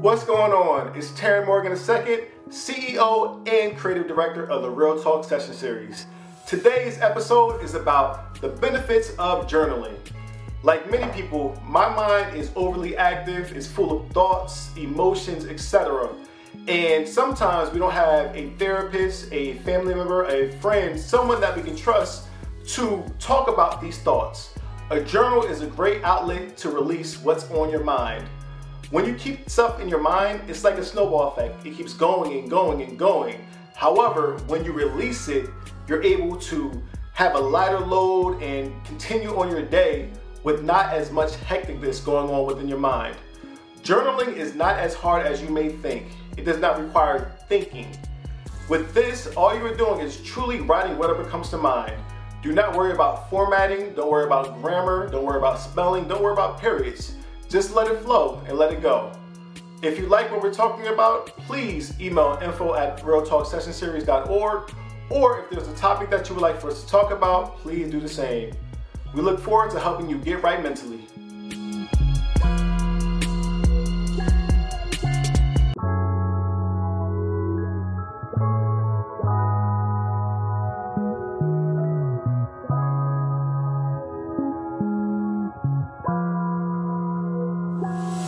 What's going on? It's Tarrin Morgan II, CEO and creative director of the Real Talk Session Series. Today's episode is about the benefits of journaling. Like many people, my mind is overly active, it's full of thoughts, emotions, etc. And sometimes we don't have a therapist, a family member, a friend, someone that we can trust to talk about these thoughts. A journal is a great outlet to release what's on your mind. When you keep stuff in your mind, it's like a snowball effect. It keeps going and going and going. However, when you release it, you're able to have a lighter load and continue on your day with not as much hecticness going on within your mind. Journaling is not as hard as you may think. It does not require thinking. With this, all you are doing is truly writing whatever comes to mind. Do not worry about formatting, don't worry about grammar, don't worry about spelling, don't worry about periods. Just let it flow and let it go. If you like what we're talking about, please email info at realtalksessionseries.org or if there's a topic that you would like for us to talk about, please do the same. We look forward to helping you get right mentally. Bye.